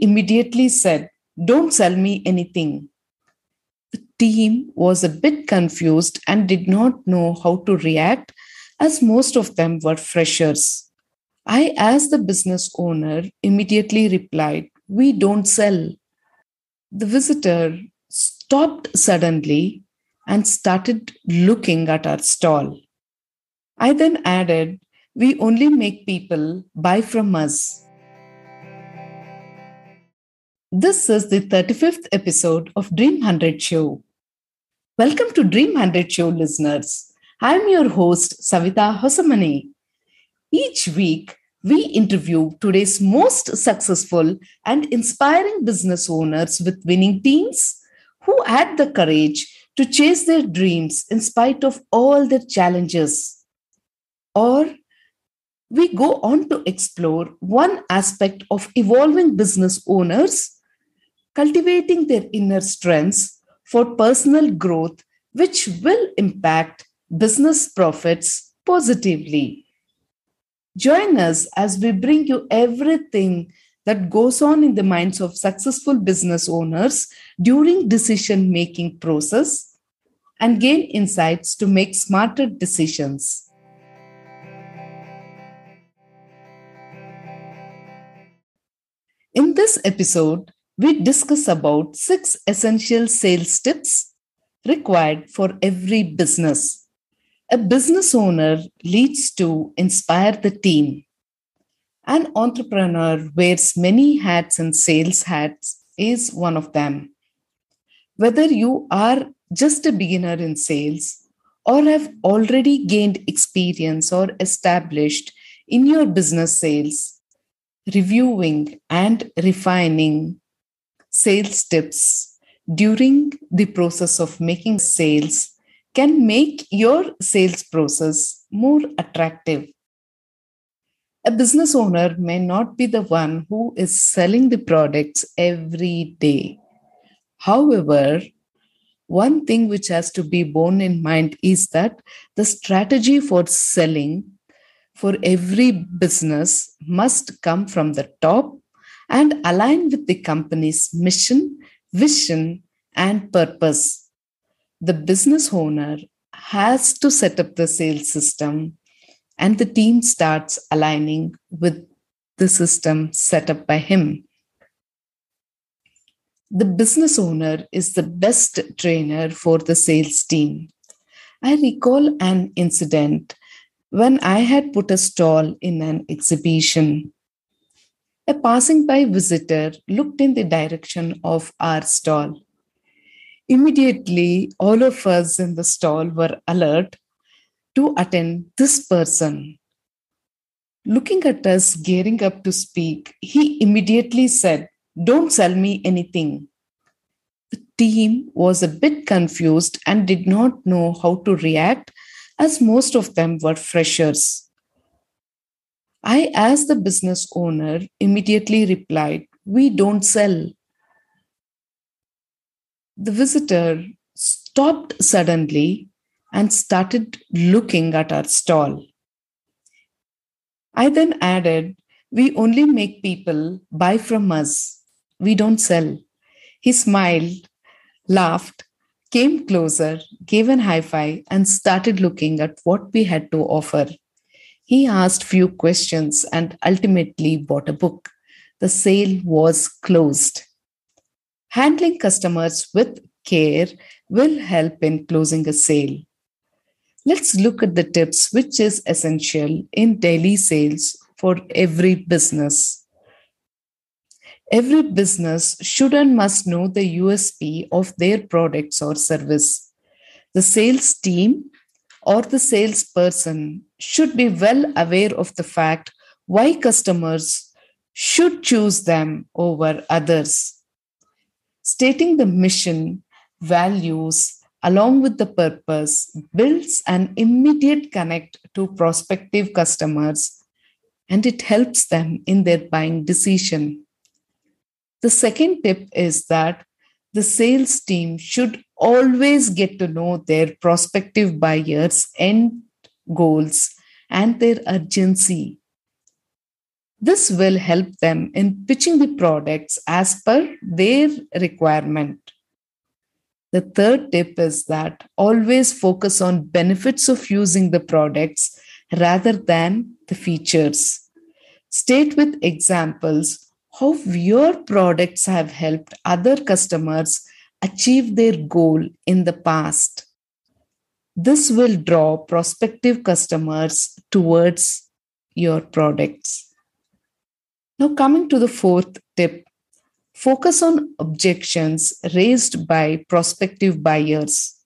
immediately said, Don't sell me anything. The team was a bit confused and did not know how to react, as most of them were freshers. I, as the business owner, immediately replied, We don't sell. The visitor stopped suddenly and started looking at our stall. I then added, We only make people buy from us. This is the 35th episode of Dream 100 Show. Welcome to Dream 100 Show listeners. I'm your host, Savita Hosamani. Each week, we interview today's most successful and inspiring business owners with winning teams who had the courage to chase their dreams in spite of all their challenges. Or we go on to explore one aspect of evolving business owners cultivating their inner strengths for personal growth, which will impact business profits positively. Join us as we bring you everything that goes on in the minds of successful business owners during decision making process and gain insights to make smarter decisions. In this episode, we discuss about six essential sales tips required for every business. A business owner leads to inspire the team. An entrepreneur wears many hats and sales hats is one of them. Whether you are just a beginner in sales or have already gained experience or established in your business sales, reviewing and refining sales tips during the process of making sales can make your sales process more attractive. A business owner may not be the one who is selling the products every day. However, one thing which has to be borne in mind is that the strategy for selling for every business must come from the top and align with the company's mission, vision, and purpose. The business owner has to set up the sales system, and the team starts aligning with the system set up by him. The business owner is the best trainer for the sales team. I recall an incident when I had put a stall in an exhibition a passing by visitor looked in the direction of our stall. Immediately, all of us in the stall were alert to attend this person. Looking at us gearing up to speak, he immediately said, Don't sell me anything. The team was a bit confused and did not know how to react, as most of them were freshers. I, as the business owner, immediately replied, We don't sell. The visitor stopped suddenly and started looking at our stall. I then added, We only make people buy from us. We don't sell. He smiled, laughed, came closer, gave an high five, and started looking at what we had to offer. He asked few questions and ultimately bought a book. The sale was closed. Handling customers with care will help in closing a sale. Let's look at the tips which is essential in daily sales for every business. Every business should and must know the USP of their products or service. The sales team or the salesperson should be well aware of the fact why customers should choose them over others. Stating the mission, values, along with the purpose builds an immediate connect to prospective customers and it helps them in their buying decision. The second tip is that the sales team should always get to know their prospective buyers' end goals and their urgency. This will help them in pitching the products as per their requirement. The third tip is that always focus on benefits of using the products rather than the features. State with examples how your products have helped other customers achieve their goal in the past. This will draw prospective customers towards your products. Now, coming to the fourth tip focus on objections raised by prospective buyers.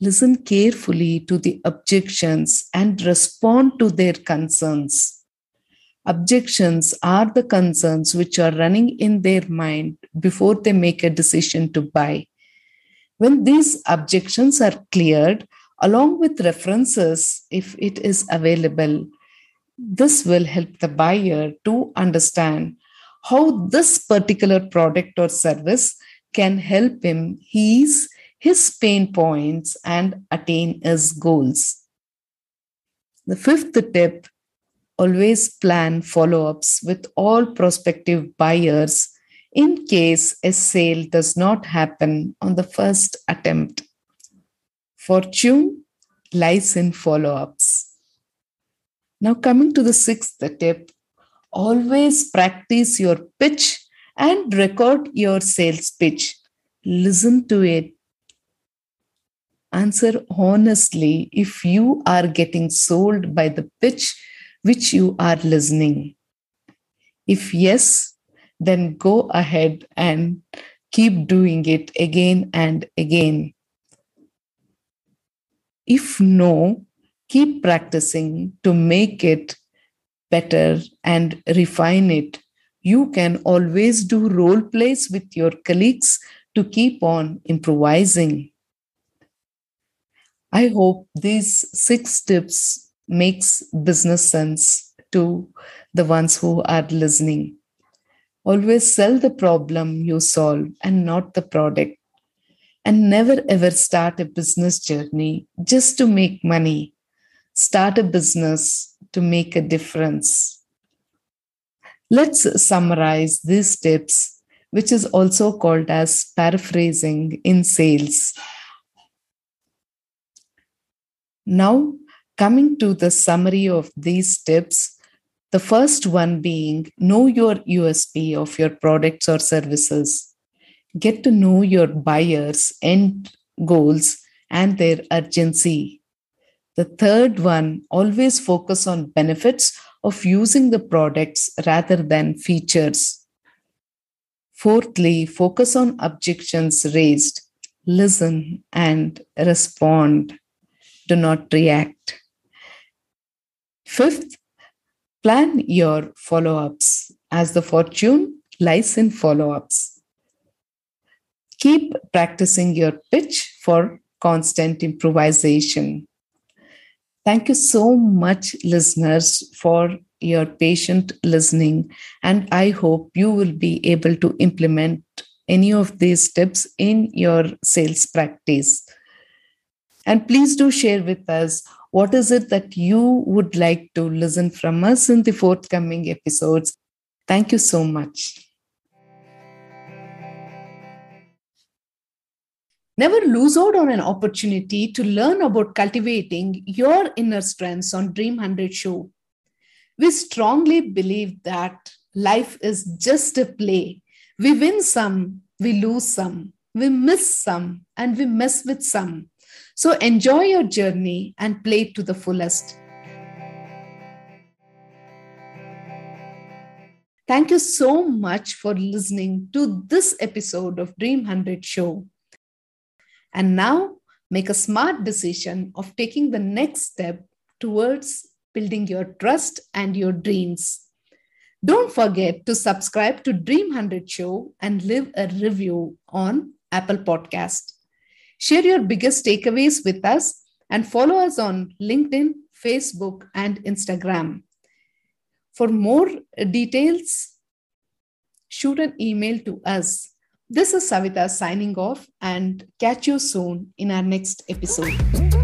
Listen carefully to the objections and respond to their concerns. Objections are the concerns which are running in their mind before they make a decision to buy. When these objections are cleared, along with references, if it is available, this will help the buyer to understand how this particular product or service can help him ease his pain points and attain his goals. The fifth tip always plan follow ups with all prospective buyers in case a sale does not happen on the first attempt. Fortune lies in follow ups. Now, coming to the sixth tip, always practice your pitch and record your sales pitch. Listen to it. Answer honestly if you are getting sold by the pitch which you are listening. If yes, then go ahead and keep doing it again and again. If no, keep practicing to make it better and refine it. You can always do role plays with your colleagues to keep on improvising. I hope these six tips makes business sense to the ones who are listening. Always sell the problem you solve and not the product. And never ever start a business journey just to make money. Start a business to make a difference. Let's summarize these tips, which is also called as paraphrasing in sales. Now, coming to the summary of these tips, the first one being know your USP of your products or services. Get to know your buyers' end goals and their urgency. The third one, always focus on benefits of using the products rather than features. Fourthly, focus on objections raised. Listen and respond. Do not react. Fifth, plan your follow ups as the fortune lies in follow ups. Keep practicing your pitch for constant improvisation. Thank you so much, listeners, for your patient listening. And I hope you will be able to implement any of these tips in your sales practice. And please do share with us what is it that you would like to listen from us in the forthcoming episodes? Thank you so much. Never lose out on an opportunity to learn about cultivating your inner strengths on Dream 100 Show. We strongly believe that life is just a play. We win some, we lose some, we miss some, and we mess with some. So enjoy your journey and play to the fullest. Thank you so much for listening to this episode of Dream 100 Show. And now make a smart decision of taking the next step towards building your trust and your dreams. Don't forget to subscribe to Dream 100 Show and leave a review on Apple Podcast. Share your biggest takeaways with us and follow us on LinkedIn, Facebook, and Instagram. For more details, shoot an email to us. This is Savita signing off and catch you soon in our next episode.